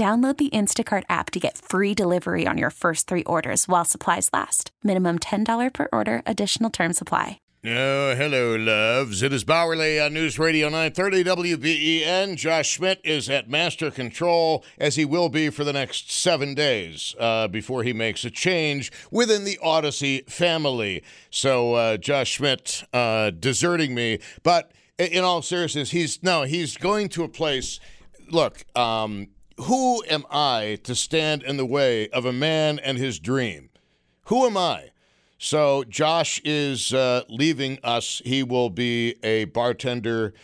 Download the Instacart app to get free delivery on your first three orders while supplies last. Minimum $10 per order, additional term supply. Oh, hello, loves. It is Bauerle on News Radio 930 WBEN. Josh Schmidt is at master control, as he will be for the next seven days uh, before he makes a change within the Odyssey family. So, uh, Josh Schmidt uh, deserting me. But in all seriousness, he's no, he's going to a place. Look, um, who am I to stand in the way of a man and his dream? Who am I? So Josh is uh, leaving us. He will be a bartender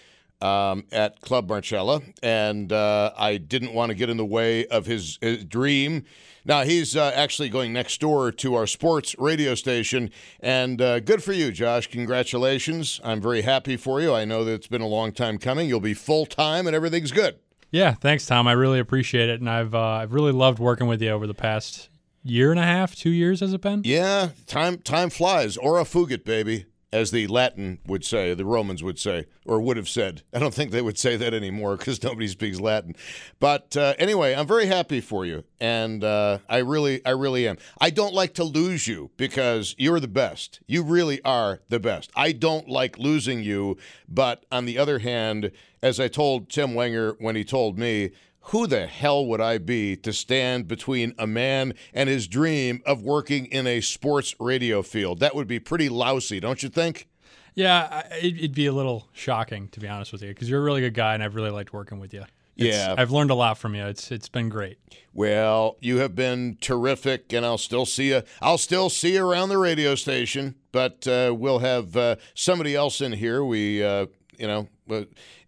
um, at Club Marcella, and uh, I didn't want to get in the way of his, his dream. Now he's uh, actually going next door to our sports radio station, and uh, good for you, Josh. Congratulations! I'm very happy for you. I know that it's been a long time coming. You'll be full time, and everything's good. Yeah, thanks, Tom. I really appreciate it, and I've uh, I've really loved working with you over the past year and a half, two years has it been? Yeah, time time flies. Ora fugit, baby, as the Latin would say, the Romans would say, or would have said. I don't think they would say that anymore because nobody speaks Latin. But uh, anyway, I'm very happy for you, and uh, I really, I really am. I don't like to lose you because you're the best. You really are the best. I don't like losing you, but on the other hand, as I told Tim Wenger when he told me, who the hell would I be to stand between a man and his dream of working in a sports radio field? That would be pretty lousy, don't you think? Yeah, it'd be a little shocking to be honest with you because you're a really good guy and I've really liked working with you. It's, yeah, I've learned a lot from you. It's it's been great. Well, you have been terrific, and I'll still see you. I'll still see you around the radio station, but uh, we'll have uh, somebody else in here. We, uh, you know,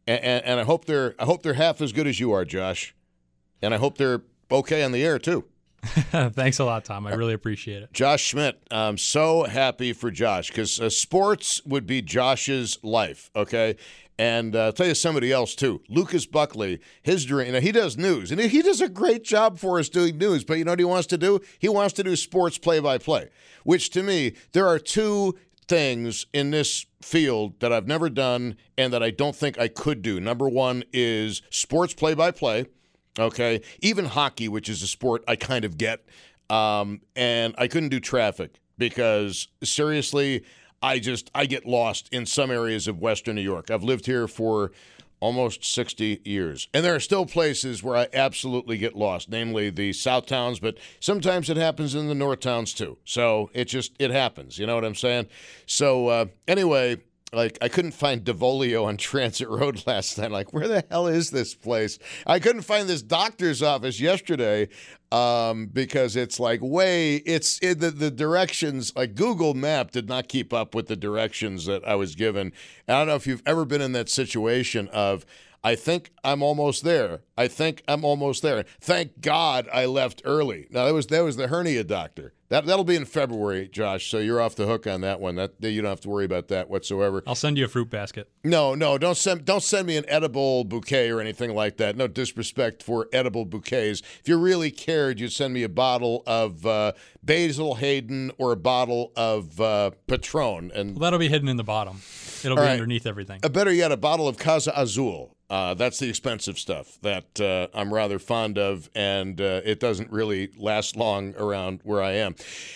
uh, and, and I hope they're I hope they're half as good as you are, Josh, and I hope they're okay on the air too. Thanks a lot, Tom. I really appreciate it. Josh Schmidt, I'm so happy for Josh because uh, sports would be Josh's life, okay? And uh, I'll tell you somebody else too. Lucas Buckley, his dream. You know, he does news, and he does a great job for us doing news. But you know what he wants to do? He wants to do sports play-by-play. Which to me, there are two things in this field that I've never done and that I don't think I could do. Number one is sports play by play. Okay. Even hockey, which is a sport I kind of get. Um, and I couldn't do traffic because seriously, I just I get lost in some areas of Western New York. I've lived here for almost 60 years. And there are still places where I absolutely get lost, namely the South Towns, but sometimes it happens in the North Towns too. So it just, it happens. You know what I'm saying? So uh, anyway, like I couldn't find Devolio on Transit Road last night. Like, where the hell is this place? I couldn't find this doctor's office yesterday um, because it's like way it's it, the the directions. Like Google Map did not keep up with the directions that I was given. I don't know if you've ever been in that situation of I think I'm almost there. I think I'm almost there. Thank God I left early. Now that was that was the hernia doctor. That that'll be in February, Josh. So you're off the hook on that one. That you don't have to worry about that whatsoever. I'll send you a fruit basket. No, no, don't send don't send me an edible bouquet or anything like that. No disrespect for edible bouquets. If you really cared, you'd send me a bottle of uh, Basil Hayden or a bottle of uh, Patron, and well, that'll be hidden in the bottom. It'll be right. underneath everything. Uh, better yet, a bottle of Clase Azul Uh, that's the expensive stuff that uh, I'm rather fond of, and uh, it doesn't really last long around where I am.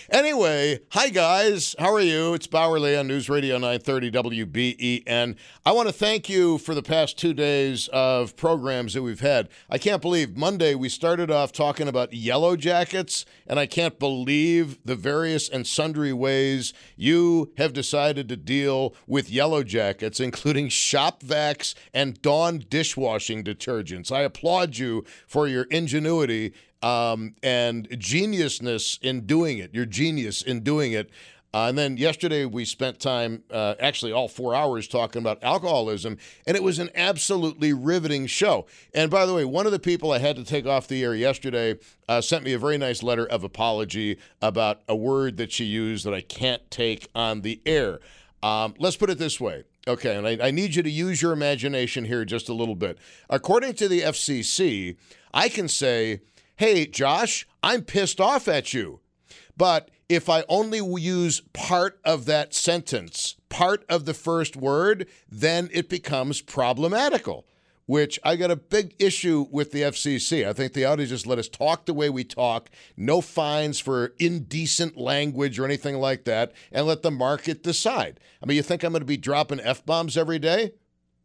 Anyway, hi guys, how are you? It's Bauerle on News Radio 930 WBEN. I want to thank you for the past two days of programs that we've had. I can't believe Monday we started off talking about yellow jackets, and I can't believe the various and sundry ways you have decided to deal with yellow jackets, including shop vacs and Dawn dishwashing detergents. I applaud you for your ingenuity um, and geniusness in doing it. Your genius in doing it. Uh, and then yesterday we spent time, uh, actually all four hours, talking about alcoholism, and it was an absolutely riveting show. And by the way, one of the people I had to take off the air yesterday uh, sent me a very nice letter of apology about a word that she used that I can't take on the air. Um, let's put it this way. Okay, and I, I, need you to use your imagination here just a little bit. According to the FCC, I can say, hey, Josh, I'm pissed off at you. But if I only use part of that sentence, part of the first word, then it becomes problematical, which I got a big issue with the FCC. I think they ought to just let us talk the way we talk, no fines for indecent language or anything like that, and let the market decide. I mean, you think I'm going to be dropping F bombs every day?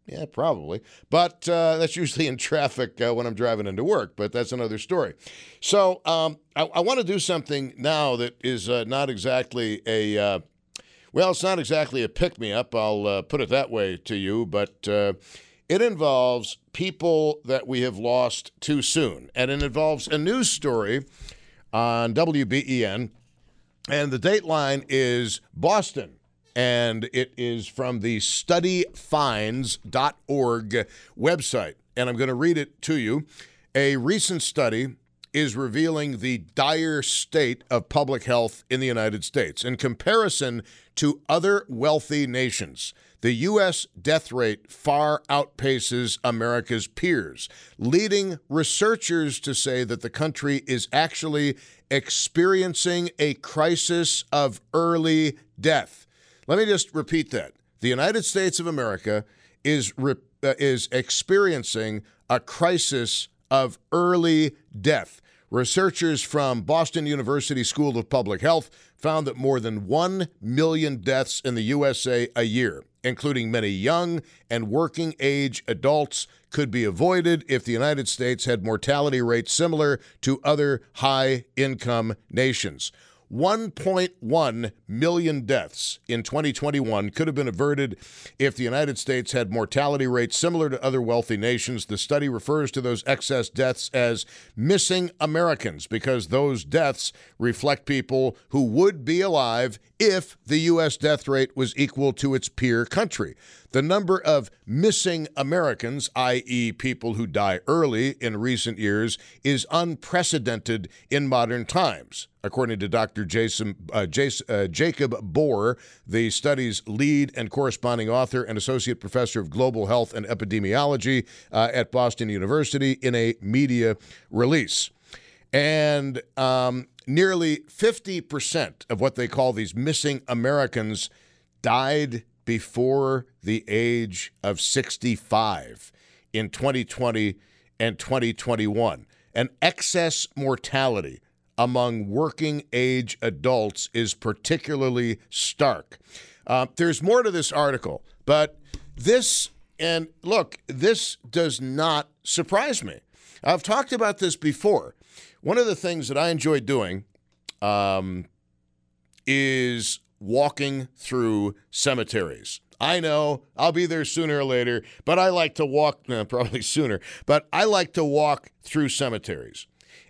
Yeah, probably. But uh, that's usually in traffic uh, when I'm driving into work, but that's another story. So um, I, I want to do something now that is uh, not exactly a, uh, well, it's not exactly a pick me up. I'll uh, put it that way to you, but uh, it involves people that we have lost too soon. And it involves a news story on WBEN. And the dateline is Boston and it is from the studyfinds.org website. And I'm going to read it to you. A recent study is revealing the dire state of public health in the United States. In comparison to other wealthy nations, the U.S. death rate far outpaces America's peers, leading researchers to say that the country is actually experiencing a crisis of early death. Let me just repeat that. The United States of America is re- uh, is experiencing a crisis of early death. Researchers from Boston University School of Public Health found that more than 1 million deaths in the USA a year, including many young and working age adults, could be avoided if the United States had mortality rates similar to other high income nations. 1.1 million deaths in 2021 could have been averted if the United States had mortality rates similar to other wealthy nations. The study refers to those excess deaths as missing Americans because those deaths reflect people who would be alive if the U.S. death rate was equal to its peer country. The number of missing Americans, i.e., people who die early in recent years, is unprecedented in modern times. According to Dr. Jason, uh, Jason, uh, Jacob Bor, the study's lead and corresponding author and associate professor of global health and epidemiology uh, at Boston University, in a media release. And um, nearly 50% of what they call these missing Americans died before the age of 65 in 2020 and 2021. An excess mortality among working age adults is particularly stark. Uh, there's more to this article, but this, and look, this does not surprise me. I've talked about this before. One of the things that I enjoy doing um, is walking through cemeteries. I know I'll be there sooner or later, but I like to walk, probably sooner, but I like to walk through cemeteries.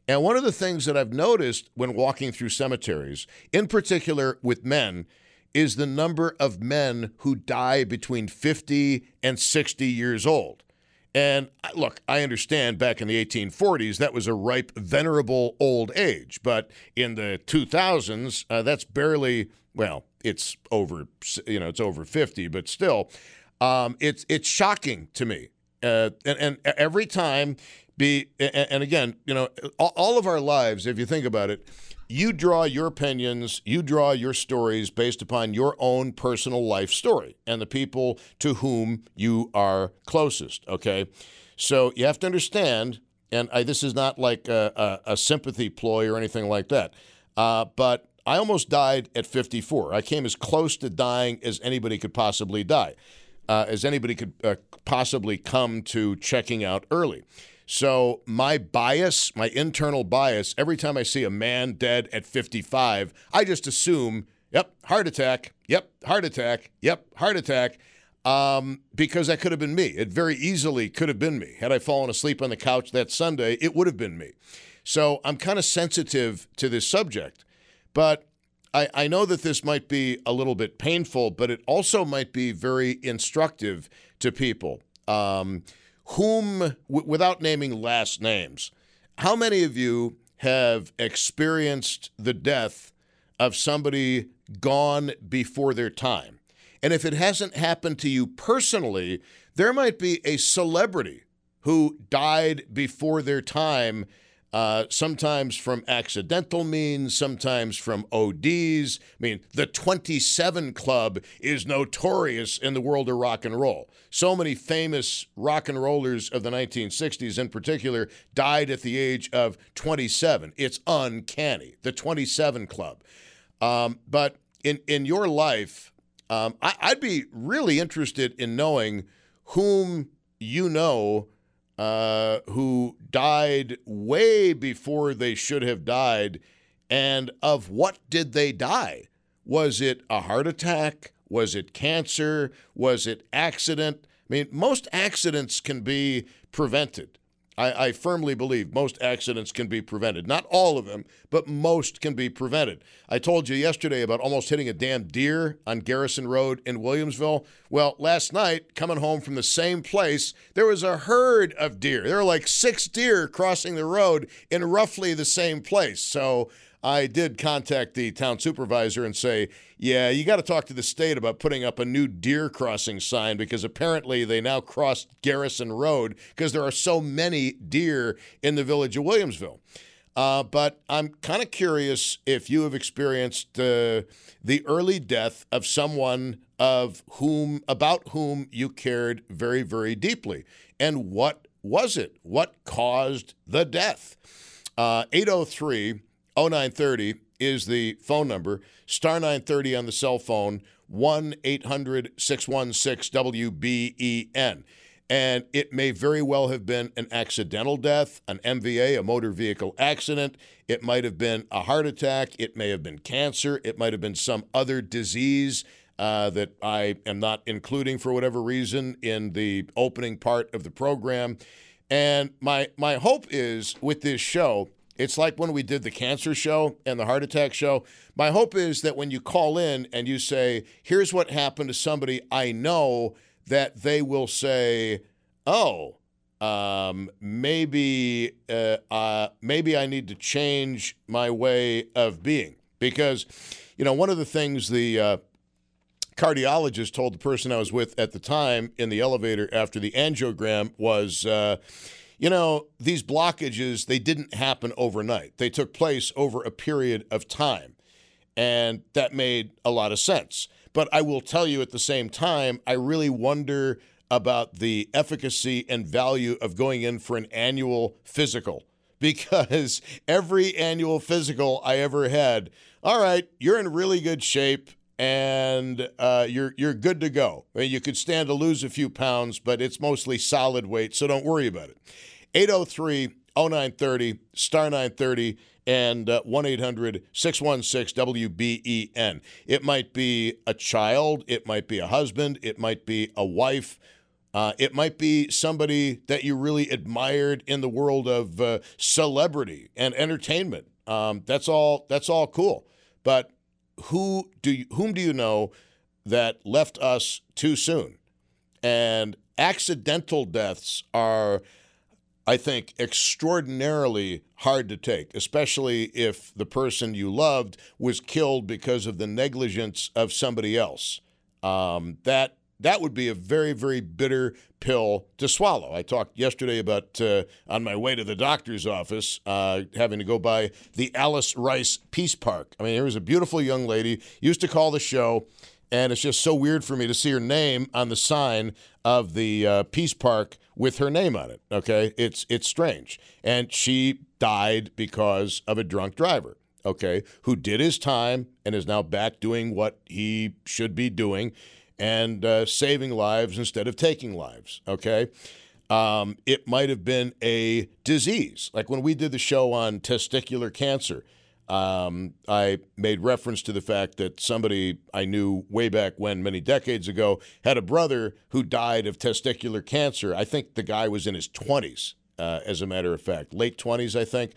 And one of the things that I've noticed when walking through cemeteries, in particular with men, is the number of men who die between 50 and 60 years old. And look, I understand back in the 1840s that was a ripe, venerable old age, but in the 2000s, uh, that's barely well, it's over, you know, it's over 50, but still, um, it's it's shocking to me. Uh, and, and every time be and again, you know, all of our lives, if you think about it, you draw your opinions, you draw your stories based upon your own personal life story and the people to whom you are closest. Okay. So you have to understand, and I, this is not like a, a, a, sympathy ploy or anything like that, uh, but I almost died at 54. I came as close to dying as anybody could possibly die, uh, as anybody could uh, possibly come to checking out early. So my bias, my internal bias, every time I see a man dead at 55, I just assume, yep, heart attack, yep, heart attack, yep, heart attack. Um, because that could have been me. It very easily could have been me. Had I fallen asleep on the couch that Sunday, it would have been me. So I'm kind of sensitive to this subject. But I, I know that this might be a little bit painful, but it also might be very instructive to people. Um, whom, w- without naming last names, how many of you have experienced the death of somebody gone before their time? And if it hasn't happened to you personally, there might be a celebrity who died before their time uh, sometimes from accidental means, sometimes from ODs. I mean, the 27 Club is notorious in the world of rock and roll. So many famous rock and rollers of the 1960s, in particular, died at the age of 27. It's uncanny, the 27 Club. Um, but in, in your life, um, I, I'd be really interested in knowing whom you know uh, who died way before they should have died. And of what did they die? Was it a heart attack? Was it cancer? Was it accident? I mean, most accidents can be prevented. I, I, firmly believe most accidents can be prevented. Not all of them, but most can be prevented. I told you yesterday about almost hitting a damn deer on Garrison Road in Williamsville. Well, last night, coming home from the same place, there was a herd of deer. There were like six deer crossing the road in roughly the same place. So I did contact the town supervisor and say, yeah, you got to talk to the state about putting up a new deer crossing sign because apparently they now cross Garrison Road because there are so many deer in the village of Williamsville. Uh, but I'm kind of curious if you have experienced uh, the early death of someone of whom about whom you cared very, very deeply, and what was it? What caused the death? Uh, 803 0930 is the phone number. Star 930 on the cell phone, 1 800 616 WBEN. And it may very well have been an accidental death, an MVA, a motor vehicle accident. It might have been a heart attack. It may have been cancer. It might have been some other disease uh, that I am not including for whatever reason in the opening part of the program. And my my hope is with this show it's like when we did the cancer show and the heart attack show. My hope is that when you call in and you say, here's what happened to somebody I know, that they will say, oh, um, maybe uh, uh, maybe I need to change my way of being because you know one of the things the uh, cardiologist told the person I was with at the time in the elevator after the angiogram was uh, you know, these blockages, they didn't happen overnight. They took place over a period of time. And that made a lot of sense. But I will tell you at the same time, I really wonder about the efficacy and value of going in for an annual physical because every annual physical I ever had, all right, you're in really good shape and uh, you're you're good to go. I mean, you could stand to lose a few pounds, but it's mostly solid weight, so don't worry about it. 803 0930, star 930, and uh, 1 800 616 WBEN. It might be a child, it might be a husband, it might be a wife. Uh, it might be somebody that you really admired in the world of uh, celebrity and entertainment. Um, that's all. That's all cool. But who do you, whom do you know that left us too soon? And accidental deaths are I think, extraordinarily hard to take, especially if the person you loved was killed because of the negligence of somebody else. Um, that that would be a very, very bitter pill to swallow. I talked yesterday about uh, on my way to the doctor's office uh, having to go by the Alix Rice Peace Park. I mean, there was a beautiful young lady used to call the show, and it's just so weird for me to see her name on the sign of the uh, Peace Park with her name on it. Okay, it's it's strange, and she died because of a drunk driver. Okay, who did his time and is now back doing what he should be doing and uh, saving lives instead of taking lives. Okay. Um, it might have been a disease. Like when we did the show on testicular cancer, um, I made reference to the fact that somebody I knew way back when, many decades ago, had a brother who died of testicular cancer. I think the guy was in his 20s, uh, as a matter of fact, late 20s, I think.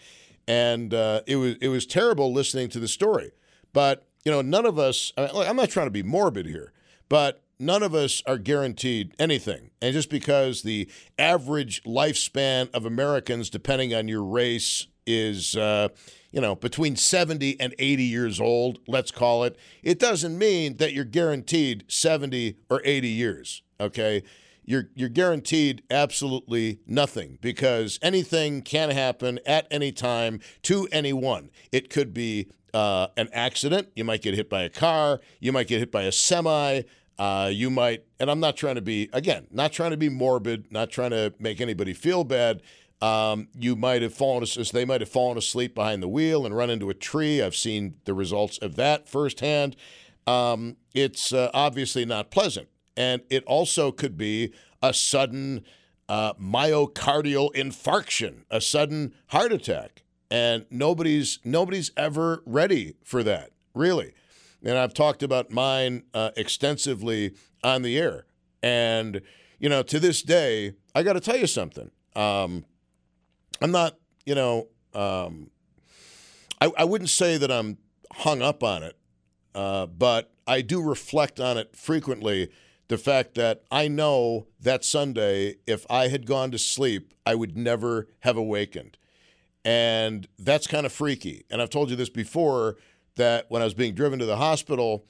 And uh, it was it was terrible listening to the story. But you know, none of us. I'm not trying to be morbid here, but none of us are guaranteed anything. And just because the average lifespan of Americans, depending on your race, is uh, you know between 70 and 80 years old, let's call it, it doesn't mean that you're guaranteed 70 or 80 years. Okay. You're, you're guaranteed absolutely nothing because anything can happen at any time to anyone. It could be uh, an accident. You might get hit by a car. You might get hit by a semi. Uh, you might, and I'm not trying to be, again, not trying to be morbid, not trying to make anybody feel bad. Um, you might have fallen, they might have fallen asleep behind the wheel and run into a tree. I've seen the results of that firsthand. Um, it's uh, obviously not pleasant. And it also could be a sudden uh, myocardial infarction, a sudden heart attack. And nobody's nobody's ever ready for that, really and I've talked about mine uh, extensively on the air. And you know, to this day, I got to tell you something. Um, I'm not, you know, um, I, I, wouldn't say that I'm hung up on it, uh, but I do reflect on it frequently. The fact that I know that Sunday, if I had gone to sleep, I would never have awakened. And that's kind of freaky. And I've told you this before that when I was being driven to the hospital,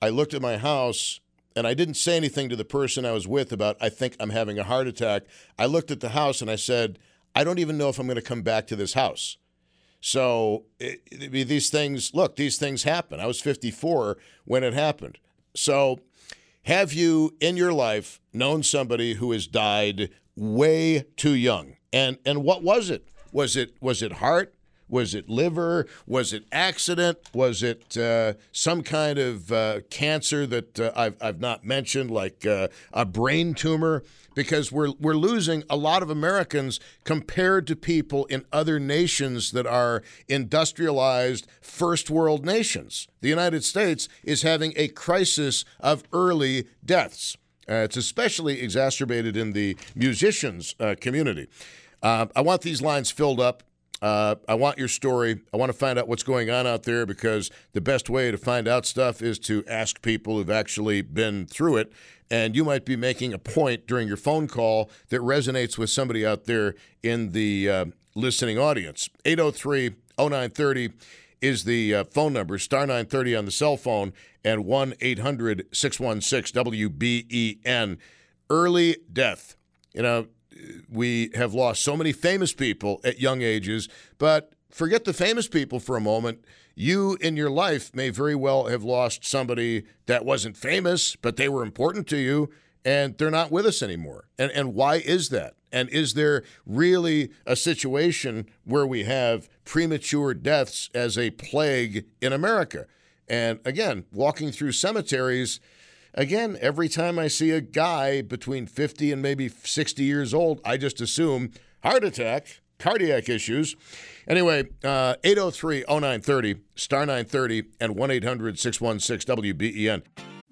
I looked at my house and I didn't say anything to the person I was with about, I think I'm having a heart attack. I looked at the house and I said, I don't even know if I'm going to come back to this house. So it, it, these things, look, these things happen. I was 54 when it happened. So have you in your life known somebody who has died way too young? And and what was it? Was it was it heart? Was it liver? Was it accident? Was it uh, some kind of uh, cancer that uh, I've, I've not mentioned, like uh, a brain tumor? Because we're, we're losing a lot of Americans compared to people in other nations that are industrialized first world nations. The United States is having a crisis of early deaths. Uh, it's especially exacerbated in the musicians uh, community. I want these lines filled up. Uh, I want your story. I want to find out what's going on out there because the best way to find out stuff is to ask people who've actually been through it. And you might be making a point during your phone call that resonates with somebody out there in the uh, listening audience. 803 0930 is the uh, phone number, star 930 on the cell phone, and 1 800 616 WBEN. Early death. You know, we have lost so many famous people at young ages, but forget the famous people for a moment. You in your life may very well have lost somebody that wasn't famous, but they were important to you, and they're not with us anymore. And, and why is that? And is there really a situation where we have premature deaths as a plague in America? And again, walking through cemeteries, Again, every time I see a guy between 50 and maybe 60 years old, I just assume heart attack, cardiac issues. Anyway, uh, 803 0930, star 930, and 1 800 616 WBEN.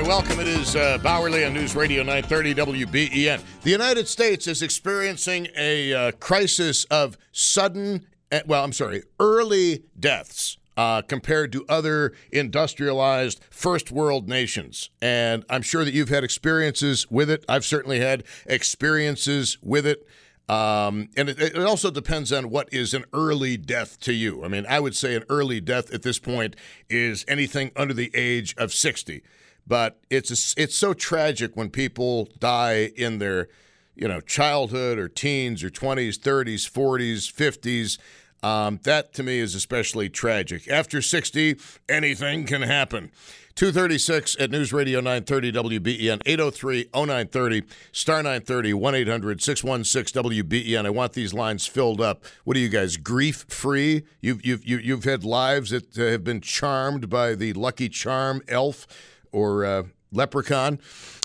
right, welcome. It is uh, Bauerle on News Radio 930 WBEN. The United States is experiencing a uh, crisis of sudden, uh, well, I'm sorry, early deaths. Uh, compared to other industrialized first world nations. And I'm sure that you've had experiences with it. I've certainly had experiences with it. Um, and it, it, also depends on what is an early death to you. I mean, I would say an early death at this point is anything under the age of 60. But it's a, it's so tragic when people die in their you know childhood or teens or 20s, 30s, 40s, 50s. Um, that to me is especially tragic. After 60, anything can happen. 236 at News Radio 930 WBEN, 803 0930, star 930, 1 800 616 WBEN. I want these lines filled up. What are you guys, grief free? You've, you've, you've had lives that have been charmed by the Lucky Charm elf or uh, leprechaun.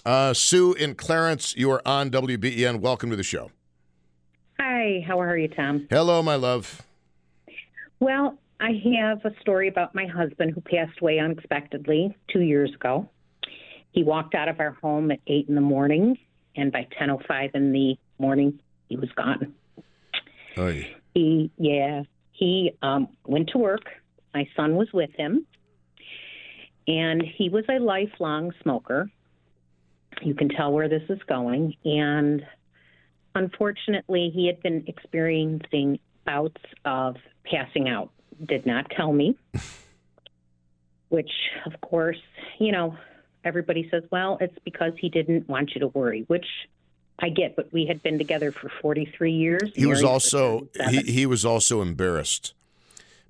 Uh, Sue in Clarence, you are on WBEN. Welcome to the show. Hi, how are you, Tom? Hello, my love. Well, I have a story about my husband who passed away unexpectedly two years ago. He walked out of our home at eight in the morning, and by ten o oh five in the morning, he was gone. Oy. He, yeah, he um, went to work. My son was with him, and he was a lifelong smoker. You can tell where this is going, and unfortunately, he had been experiencing bouts of passing out. Did not tell me, which, of course, you know, everybody says, well, it's because he didn't want you to worry, which I get, but we had been together for 43 years. He was also he, he was also embarrassed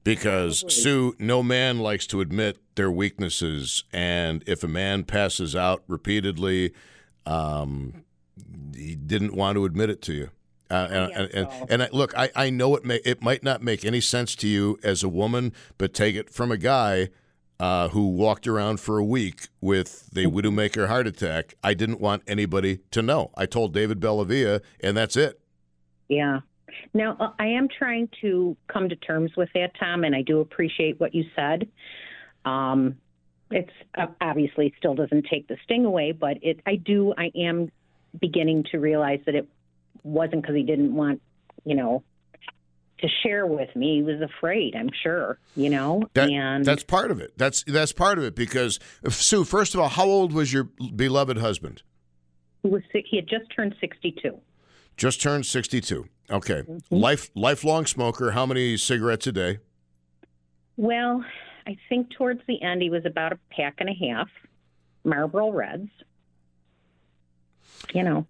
because Sue, no man likes to admit their weaknesses, and if a man passes out repeatedly, um, he didn't want to admit it to you. Uh, and, and, and, and I, look, I, I know it may it might not make any sense to you as a woman, but take it from a guy uh, who walked around for a week with the widowmaker heart attack. I didn't want anybody to know. I told David Bellavia, and that's it. Yeah. Now uh, I am trying to come to terms with that, Tom, and I do appreciate what you said. Um, it's uh, obviously still doesn't take the sting away, but it I do I am beginning to realize that it wasn't because he didn't want, you know, to share with me. He was afraid, I'm sure, you know. That, and that's part of it. That's that's part of it because Sue. First of all, how old was your beloved husband? He was he had just turned 62. Just turned 62. Okay. Mm-hmm. Life lifelong smoker. How many cigarettes a day? Well, I think towards the end he was about a pack and a half Marlboro Reds. You know,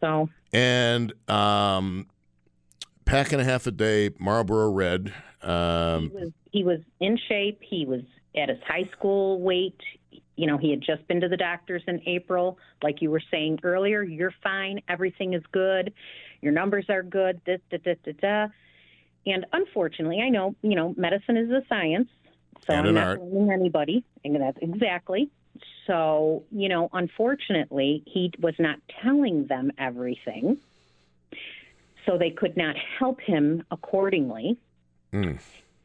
so and um, pack and a half a day Marlboro Red. Um, he was he was in shape. He was at his high school weight. You know, he had just been to the doctors in April. Like you were saying earlier, you're fine. Everything is good. Your numbers are good. This, da, da, da, da. And unfortunately, I know, you know, medicine is a science. So and I'm not art. blaming anybody. And that's exactly. So, you know, unfortunately, he was not telling them everything. So they could not help him accordingly. Mm.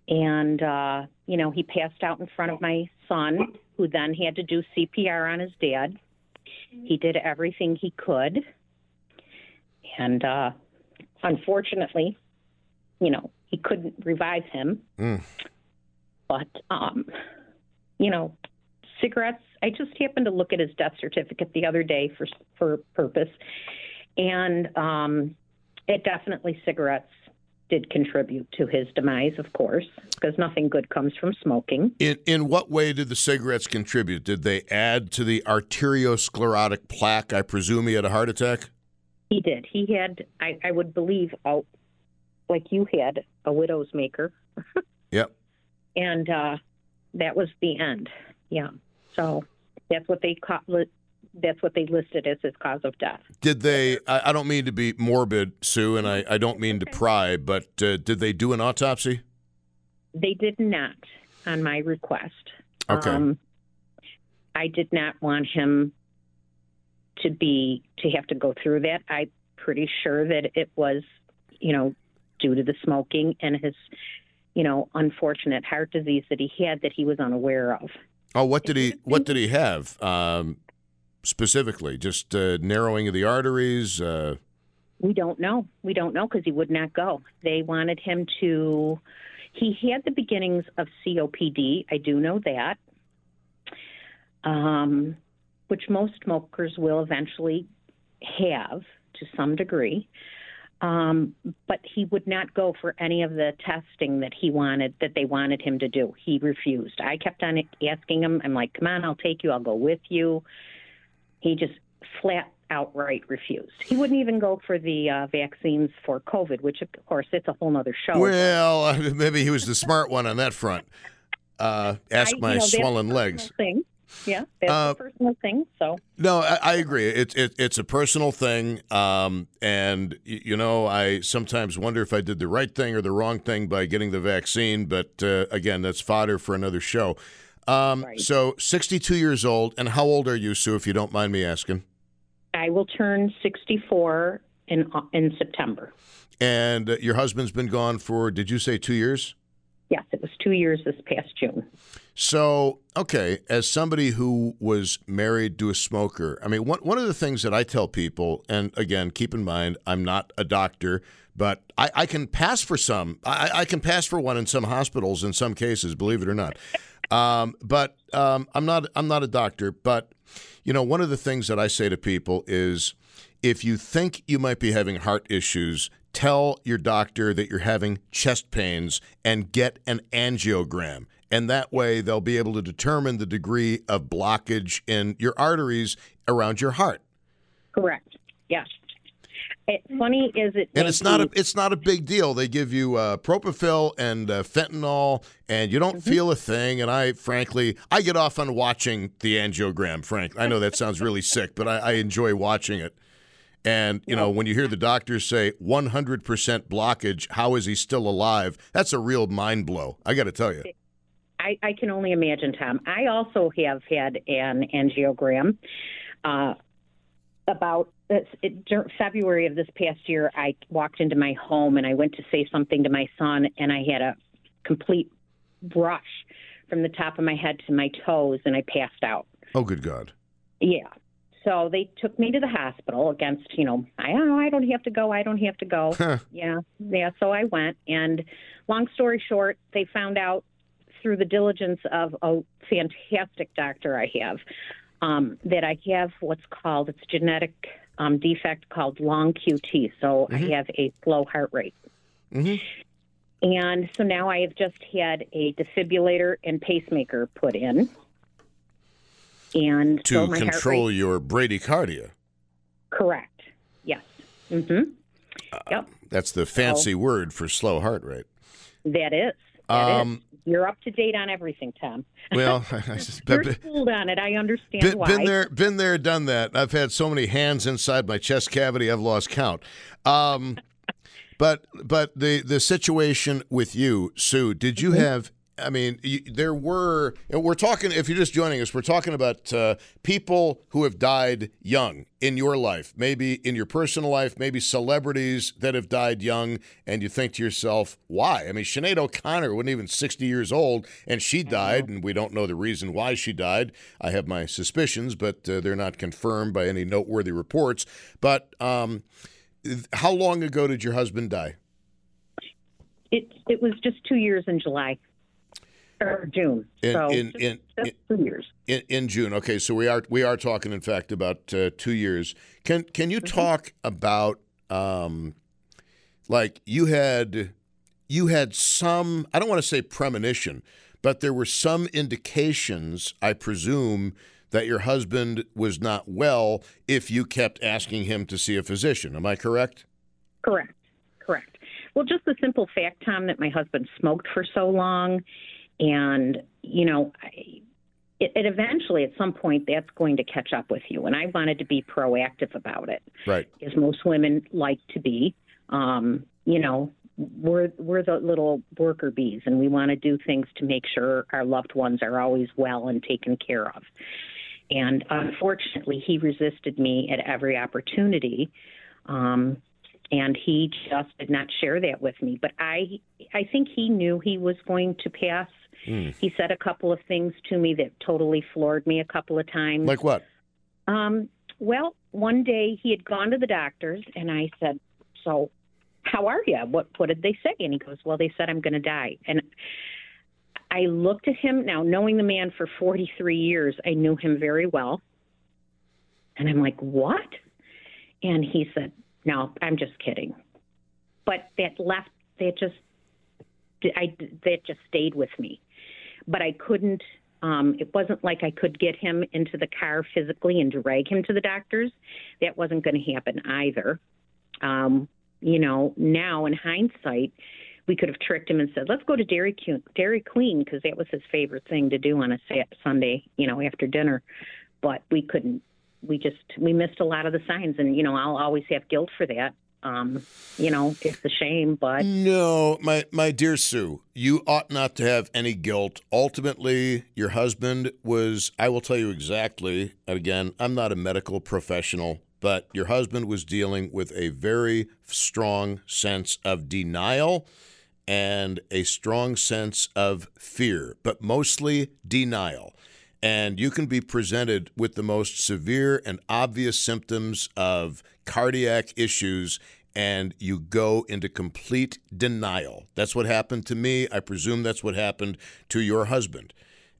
and uh, you know he passed out in front of my son, who then he had to do CPR on his dad. He did everything he could, and uh, unfortunately, you know he couldn't revive him. Mm. But um, you know, cigarettes. I just happened to look at his death certificate the other day for for purpose, and um, it definitely cigarettes did contribute to his demise, of course, because nothing good comes from smoking. In in what way did the cigarettes contribute? Did they add to the arteriosclerotic plaque? I presume he had a heart attack. He did. He had, I, I would believe, oh, like you had, a widow's maker. Yep. and uh, that was the end. Yeah. So that's what they ca- li- that's what they listed as his cause of death. Did they? I, I don't mean to be morbid, Sue, and I, I don't mean to pry, but uh, did they do an autopsy? They did not on my request. Okay. Um, I did not want him to be to have to go through that. I'm pretty sure that it was, you know, due to the smoking and his, you know, unfortunate heart disease that he had that he was unaware of. Oh, what did he? What did he have um, specifically? Just uh, narrowing of the arteries. Uh, We don't know. We don't know because he would not go. They wanted him to. He had the beginnings of COPD. I do know that, um, which most smokers will eventually have to some degree. Um, but he would not go for any of the testing that he wanted, that they wanted him to do. He refused. I kept on asking him. I'm like, "Come on, I'll take you. I'll go with you." He just flat outright refused. He wouldn't even go for the uh, vaccines for COVID, which of course it's a whole other show. well, maybe he was the smart one on that front. Uh, ask I- my know, swollen legs. Thing. Yeah, that's Uh, a personal thing. So No, I, I agree. It's it, it's a personal thing, um, and you know, I sometimes wonder if I did the right thing or the wrong thing by getting the vaccine. But uh, again, that's fodder for another show. Um, Right. So, 62 years old, and how old are you, Sue? If you don't mind me asking. I will turn 64 in uh, in September. And uh, your husband's been gone for, did you say two years? Yes, it was two years this past June. So, okay, as somebody who was married to a smoker, I mean, one, one of the things that I tell people, and again, keep in mind, I'm not a doctor, but I, I can pass for some. I, I can pass for one in some hospitals in some cases, believe it or not. Um, but um, I'm not. I'm not a doctor. But you know, one of the things that I say to people is, if you think you might be having heart issues, tell your doctor that you're having chest pains and get an angiogram. And that way they'll be able to determine the degree of blockage in your arteries around your heart. Correct. Yes. It's funny is it And it's not a it's not a big deal. They give you uh, propofol and uh, fentanyl, and you don't feel a thing. And I, frankly, I get off on watching the angiogram. Frank, I know that sounds really sick, but I, I enjoy watching it. And you know, when you hear the doctors say 100% blockage, how is he still alive? That's a real mind blow. I got to tell you. I, I can only imagine, Tom. I also have had an angiogram. Uh, about it, dur- February of this past year, I walked into my home and I went to say something to my son, and I had a complete brush from the top of my head to my toes, and I passed out. Oh, good God. Yeah. So they took me to the hospital against, you know, I don't know, I don't have to go, I don't have to go. Huh. Yeah. Yeah. So I went. And long story short, they found out through the diligence of a fantastic doctor I have um, that I have what's called, it's a genetic um, defect called long QT. So I have a slow heart rate. Mhm. And so now I have just had a defibrillator and pacemaker put in. And To control your bradycardia. correct. Yes. Mm-hmm. Yep. That's the fancy word for slow heart rate. That is. That is. Um, You're up to date on everything, Tom. Well, I just- You're but- schooled on it. I understand Been, why. been there, been there, done that. I've had so many hands inside my chest cavity, I've lost count. Um, but but the the situation with you, Sue, did Mm-hmm. you have I mean, there were. We're talking. If you're just joining us, we're talking about uh, people who have died young in your life, maybe in your personal life, maybe celebrities that have died young, and you think to yourself, "Why?" I mean, Sinead O'Connor wasn't even 60 years old, and she died, and we don't know the reason why she died. I have my suspicions, but uh, they're not confirmed by any noteworthy reports. But um, how long ago did your husband die? It it was just two years in July or June. In, so in, just, in, just two years. In, in June. Okay, so we are we are talking, in fact, about uh, two years. Can can you Mm-hmm. talk about um, like you had you had some? I don't want to say premonition, but there were some indications, I presume, that your husband was not well. If you kept asking him to see a physician, am I correct? Correct. Correct. Well, just the simple fact, Tom, that my husband smoked for so long, and you know, it, it eventually, at some point, that's going to catch up with you. And I wanted to be proactive about it, Right. as most women like to be. Um, you know, we're we're the little worker bees, and we want to do things to make sure our loved ones are always well and taken care of. And unfortunately, he resisted me at every opportunity. Um, and he just did not share that with me. But I, I think he knew he was going to pass. He said a couple of things to me that totally floored me a couple of times. Like what? Um, well, one day he had gone to the doctors, and I said, "So, how are you? What What did they say?" And he goes, "Well, they said I'm going to die." And I looked at him now, knowing the man for 43 years, I knew him very well, and I'm like, "What?" And he said, "No, I'm just kidding." But that left that just I that just stayed with me. But I couldn't um, it wasn't like I could get him into the car physically and drag him to the doctors. That wasn't going to happen either. Um, you know, now in hindsight, we could have tricked him and said, "Let's go to Dairy Dairy Queen," because that was his favorite thing to do on a Sunday, you know, after dinner. But we couldn't. We just we missed a lot of the signs, and you know, I'll always have guilt for that. Um, you know, it's a shame, but No, my my dear Sue, you ought not to have any guilt. Ultimately, your husband was I will tell you exactly. And again, I'm not a medical professional, but your husband was dealing with a very strong sense of denial and a strong sense of fear, but mostly denial. And you can be presented with the most severe and obvious symptoms of cardiac issues, and you go into complete denial. That's what happened to me. I presume that's what happened to your husband.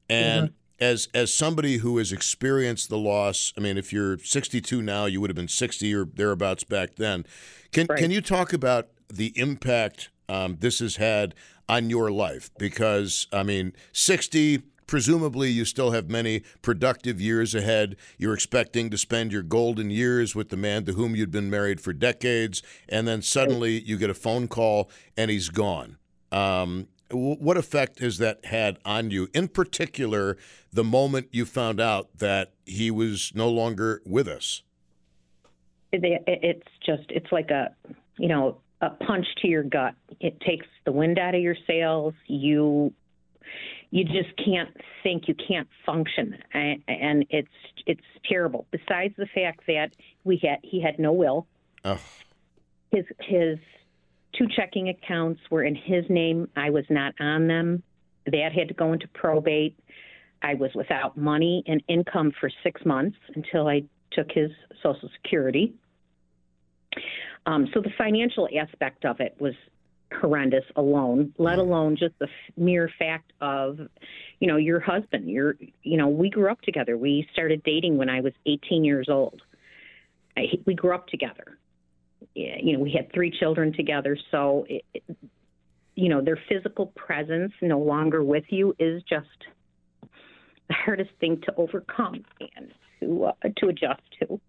And as as somebody who has experienced the loss, I mean, if you're 62 now, you would have been 60 or thereabouts back then. Can can you talk about the impact um, this has had on your life? Because I mean, 60. Presumably, you still have many productive years ahead. You're expecting to spend your golden years with the man to whom you'd been married for decades, and then suddenly you get a phone call and he's gone. Um, what effect has that had on you? In particular, the moment you found out that he was no longer with us. it, it- it's just it's like a you know a punch to your gut it takes the wind out of your sails you you just can't think you can't function. And, it's it's terrible. Besides the fact that we had he had no will. His his two checking accounts were in his name. I was not on them. That had to go into probate. I was without money and income for six months until i took his social security. Um, so the financial aspect of it was horrendous alone, let alone just the f- mere fact of, you know, your husband. Your, you know, we grew up together. We started dating when I was 18 years old. I, we grew up together. Yeah, You know, we had three children together. So, it, you know, their physical presence no longer with you is just the hardest thing to overcome and to uh, to adjust to.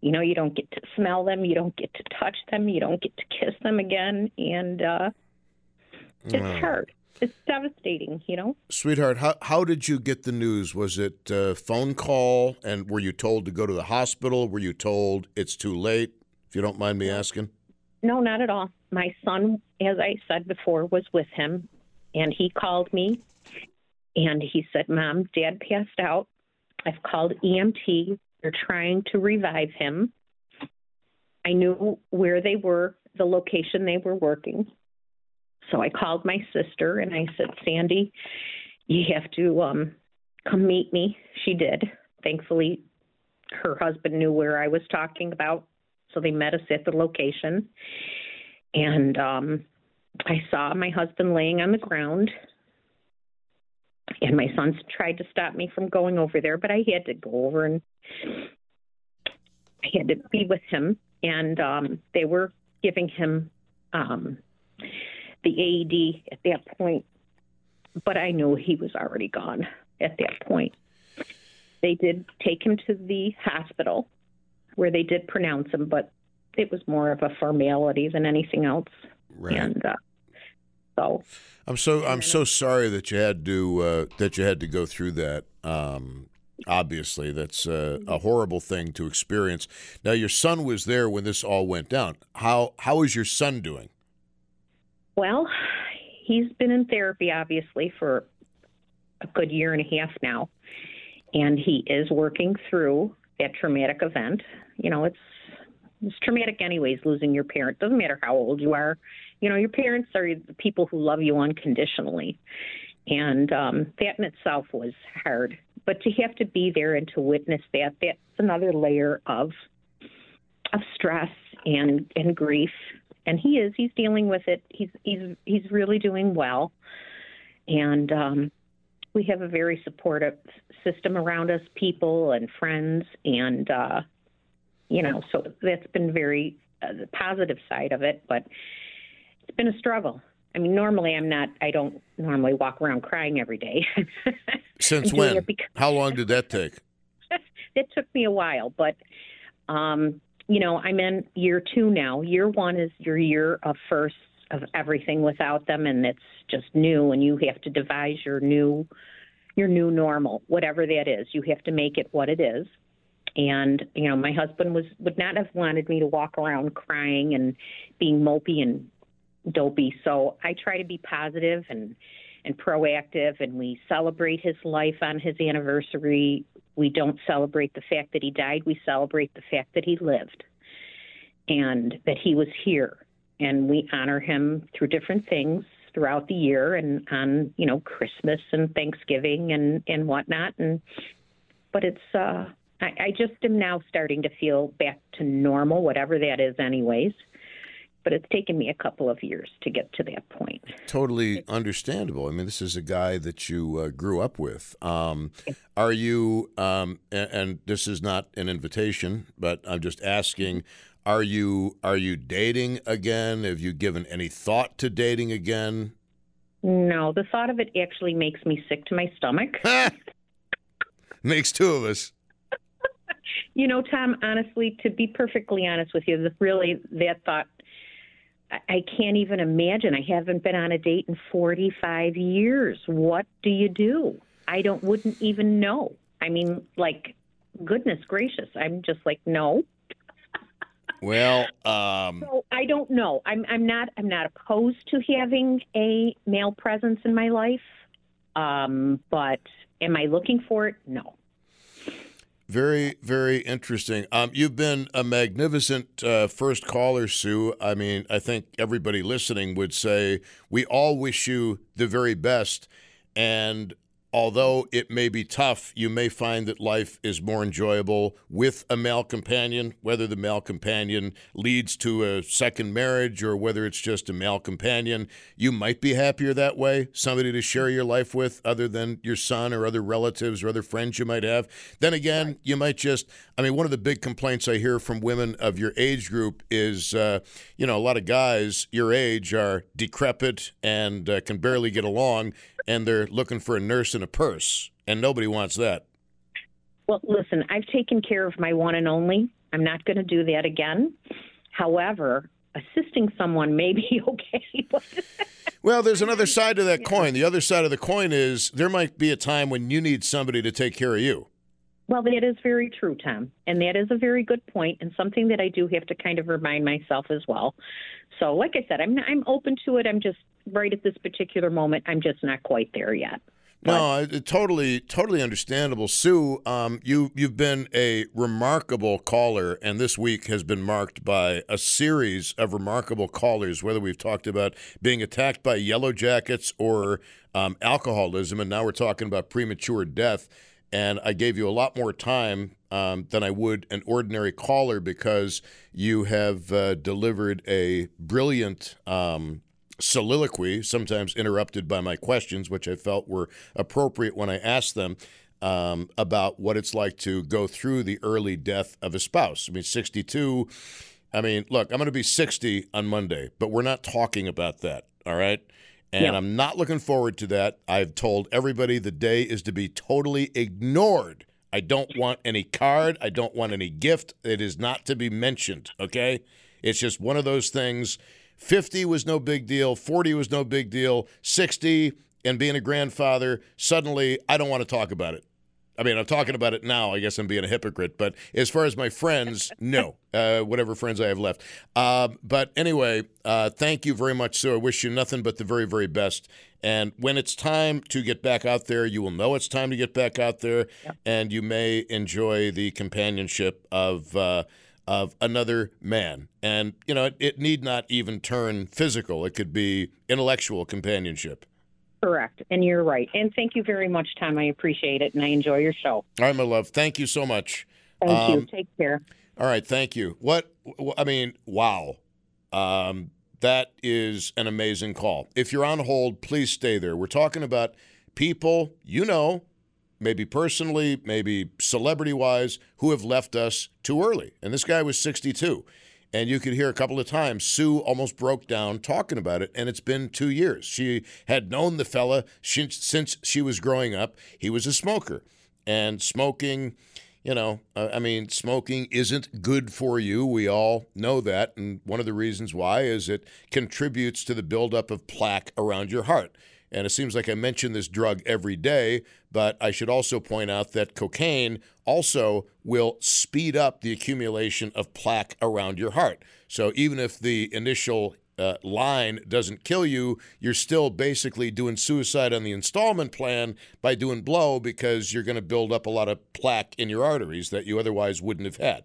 You know, you don't get to smell them, you don't get to touch them, you don't get to kiss them again, and uh, it's Wow. hard. It's devastating. You know. Sweetheart, how, how did you get the news? Was it a phone call? And were you told to go to the hospital? Were you told it's too late? If you don't mind me asking. No, not at all. My son, as I said before, was with him. and he called me and he said, Mom, Dad passed out. I've called EMT. They're trying to revive him. I knew where they were, the location they were working. So I called my sister and I said, Sandy, you have to um, come meet me. She did. Thankfully, her husband knew where I was talking about. So they met us at the location. And um, I saw my husband laying on the ground. And my sons tried to stop me from going over there, but I had to go over and I had to be with him. And um, they were giving him um, the AED at that point, but I knew he was already gone at that point. They did take him to the hospital where they did pronounce him, but it was more of a formality than anything else. Right. And uh, so I'm so I'm so sorry that you had to uh, that you had to go through that. Um, obviously, that's uh, a horrible thing to experience. Now, your son was there when this all went down. How how is your son doing? Well, he's been in therapy obviously for a good year and a half now, and he is working through that traumatic event. You know, it's it's traumatic anyways losing your parent. Doesn't matter how old you are. You know, your parents are the people who love you unconditionally, and um, that in itself was hard. But to have to be there and to witness that, that's another layer of of stress and and grief. And he is he's dealing with it. He's he's he's really doing well. And um we have a very supportive system around us people and friends and uh you know so that's been very uh, the positive side of it. But been a struggle i mean normally i'm not i don't normally walk around crying every day since when because, how long did that take it took me a while but um you know, I'm in year two now. Year one is your year of first of everything without them, and it's just new, and you have to devise your new your new normal, whatever that is. You have to make it what it is. And you know, my husband was would not have wanted me to walk around crying and being mopey and dopey. So I try to be positive and and proactive, and we celebrate his life on his anniversary we don't celebrate the fact that he died. We celebrate the fact that he lived and that he was here. And we honor him through different things throughout the year and on, you know, Christmas and Thanksgiving and, and whatnot. And, but it's, uh, I, I just am now starting to feel back to normal, whatever that is, anyways but it's taken me a couple of years to get to that point. Totally understandable. I mean, this is a guy that you uh, grew up with. Um, are you, um, and, and, this is not an invitation, but I'm just asking. Are you are you dating again? Have you given any thought to dating again? No, the thought of it actually makes me sick to my stomach. makes two of us. you know, Tom, honestly, to be perfectly honest with you, really that thought I can't even imagine. I haven't been on a date in 45 years. What do you do? I don't wouldn't even know. I mean, like goodness gracious. I'm just like no. Well, um so I don't know. I'm I'm not I'm not opposed to having a male presence in my life. Um, but am I looking for it? No. Very, very interesting. Um, you've been a magnificent uh, first caller, Sue. I mean, I think everybody listening would say we all wish you the very best. And although it may be tough, you may find that life is more enjoyable with a male companion, whether the male companion leads to a second marriage or whether it's just a male companion. You might be happier that way, somebody to share your life with other than your son or other relatives or other friends you might have. Then again, you might just, I mean, one of the big complaints I hear from women of your age group is, uh, you know, a lot of guys your age are decrepit and uh, can barely get along and they're looking for a nurse and a purse, and nobody wants that. Well, listen, I've taken care of my one and only. I'm not going to do that again. However, assisting someone may be okay. well, there's another side to that coin. The other side of the coin is there might be a time when you need somebody to take care of you. Well, that is very true, Tom. And that is a very good point and something that I do have to kind of remind myself as well. So, like I said, I'm I'm open to it. I'm just right at this particular moment. I'm just not quite there yet. No, it, totally, totally understandable. Sue, um, you you've been a remarkable caller, and this week has been marked by a series of remarkable callers. Whether we've talked about being attacked by yellow jackets or um, alcoholism, and now we're talking about premature death. And I gave you a lot more time um, than I would an ordinary caller because you have uh, delivered a brilliant um, soliloquy, sometimes interrupted by my questions, which I felt were appropriate when I asked them. Um, about what it's like to go through the early death of a spouse. I mean, 62. I mean, look, I'm going to be 60 on Monday, but we're not talking about that. All right. And yeah. I'm not looking forward to that. I've told everybody the day is to be totally ignored. I don't want any card. I don't want any gift. It is not to be mentioned. Okay. It's just one of those things 50 was no big deal, 40 was no big deal, 60 and being a grandfather, suddenly I don't want to talk about it. I mean, I'm talking about it now. I guess I'm being a hypocrite. But as far as my friends, no. Uh, whatever friends I have left. Uh, but anyway, uh, thank you very much, sir. I wish you nothing but the very, very best. And when it's time to get back out there, you will know it's time to get back out there, yeah. and you may enjoy the companionship of uh, of another man. And, you know, it, it, need not even turn physical, it could be intellectual companionship. Correct. And you're right. And thank you very much, Tom. I appreciate it and I enjoy your show. All right, my love. Thank you so much. Thank um, you. Take care. All right. Thank you. What, I mean, wow. Um, that is an amazing call. If you're on hold, please stay there. We're talking about people you know maybe personally, maybe celebrity wise, who have left us too early. And this guy was 62. And you could hear a couple of times Sue almost broke down talking about it, and it's been two years. She had known the fella since she was growing up. He was a smoker, and smoking, you know, uh, I mean, smoking isn't good for you. We all know that, and one of the reasons why is it contributes to the buildup of plaque around your heart. And it seems like I mention this drug every day, but I should also point out that cocaine also will speed up the accumulation of plaque around your heart. So even if the initial uh, line doesn't kill you, you're still basically doing suicide on the installment plan by doing blow because you're going to build up a lot of plaque in your arteries that you otherwise wouldn't have had.